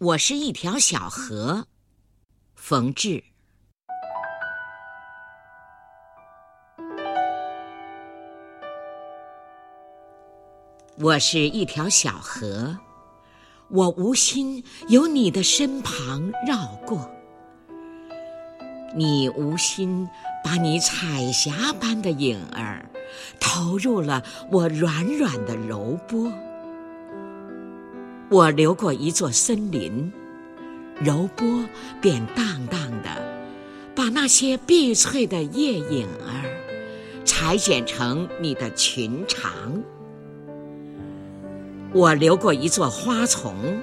我是一条小河，冯至。我是一条小河，我无心由你的身旁绕过，你无心把你彩霞般的影儿投入了我软软的柔波。我流过一座森林，柔波便荡荡的，把那些碧翠的叶影儿裁剪成你的裙长。我流过一座花丛，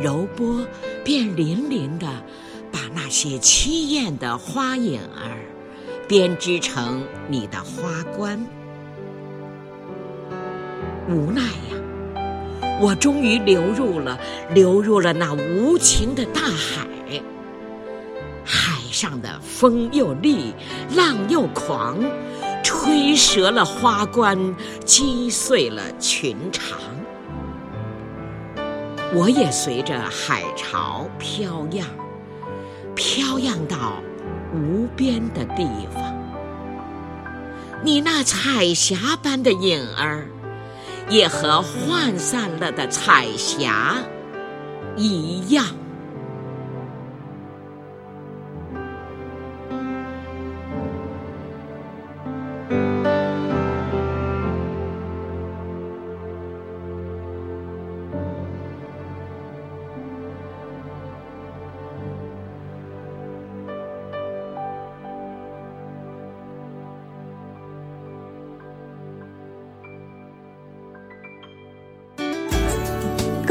柔波便粼粼的，把那些凄艳的花影儿编织成你的花冠。无奈呀，我终于流入了，流入了那无情的大海。海上的风又厉，浪又狂，吹折了花冠，击碎了裙长。我也随着海潮飘漾，飘漾到无边的地方。你那彩霞般的影儿，也和涣散了的彩霞一样。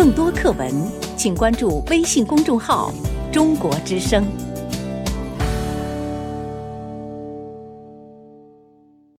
更多课文，请关注微信公众号“中国之声”。